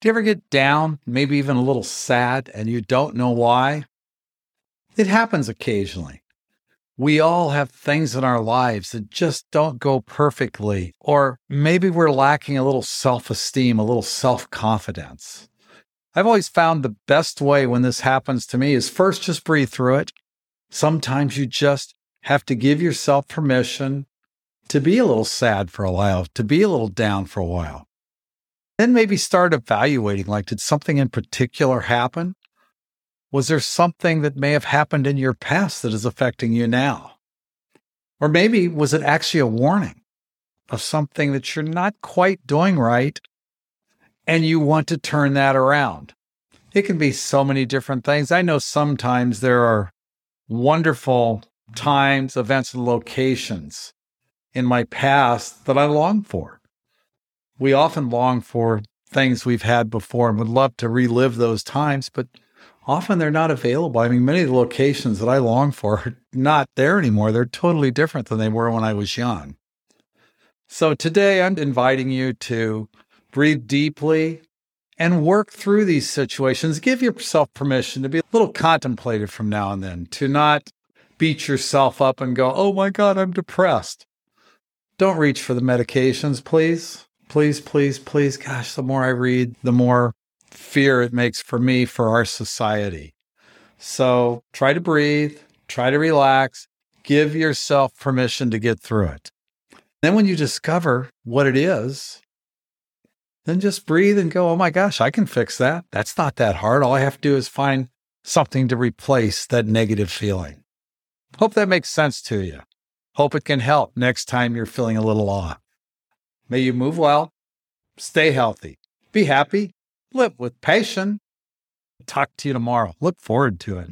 Do you ever get down, maybe even a little sad, and you don't know why? It happens occasionally. We all have things in our lives that just don't go perfectly, or maybe we're lacking a little self esteem, a little self confidence. I've always found the best way when this happens to me is first just breathe through it. Sometimes you just have to give yourself permission to be a little sad for a while, to be a little down for a while. Then maybe start evaluating like, did something in particular happen? Was there something that may have happened in your past that is affecting you now? Or maybe was it actually a warning of something that you're not quite doing right and you want to turn that around? It can be so many different things. I know sometimes there are wonderful times, events, and locations in my past that I long for we often long for things we've had before and would love to relive those times, but often they're not available. I mean, many of the locations that I long for are not there anymore. They're totally different than they were when I was young. So today I'm inviting you to breathe deeply and work through these situations. Give yourself permission to be a little contemplative from now and then, to not beat yourself up and go, oh my God, I'm depressed. Don't reach for the medications, please please, please, please. Gosh, the more I read, the more fear it makes for me, for our society. So try to breathe, try to relax, give yourself permission to get through it. Then, when you discover what it is, then just breathe and go, oh my gosh, I can fix that. That's not that hard. All I have to do is find something to replace that negative feeling. Hope that makes sense to you. Hope it can help next time you're feeling a little off. May you move well, stay healthy, be happy, live with passion. Talk to you tomorrow. Look forward to it.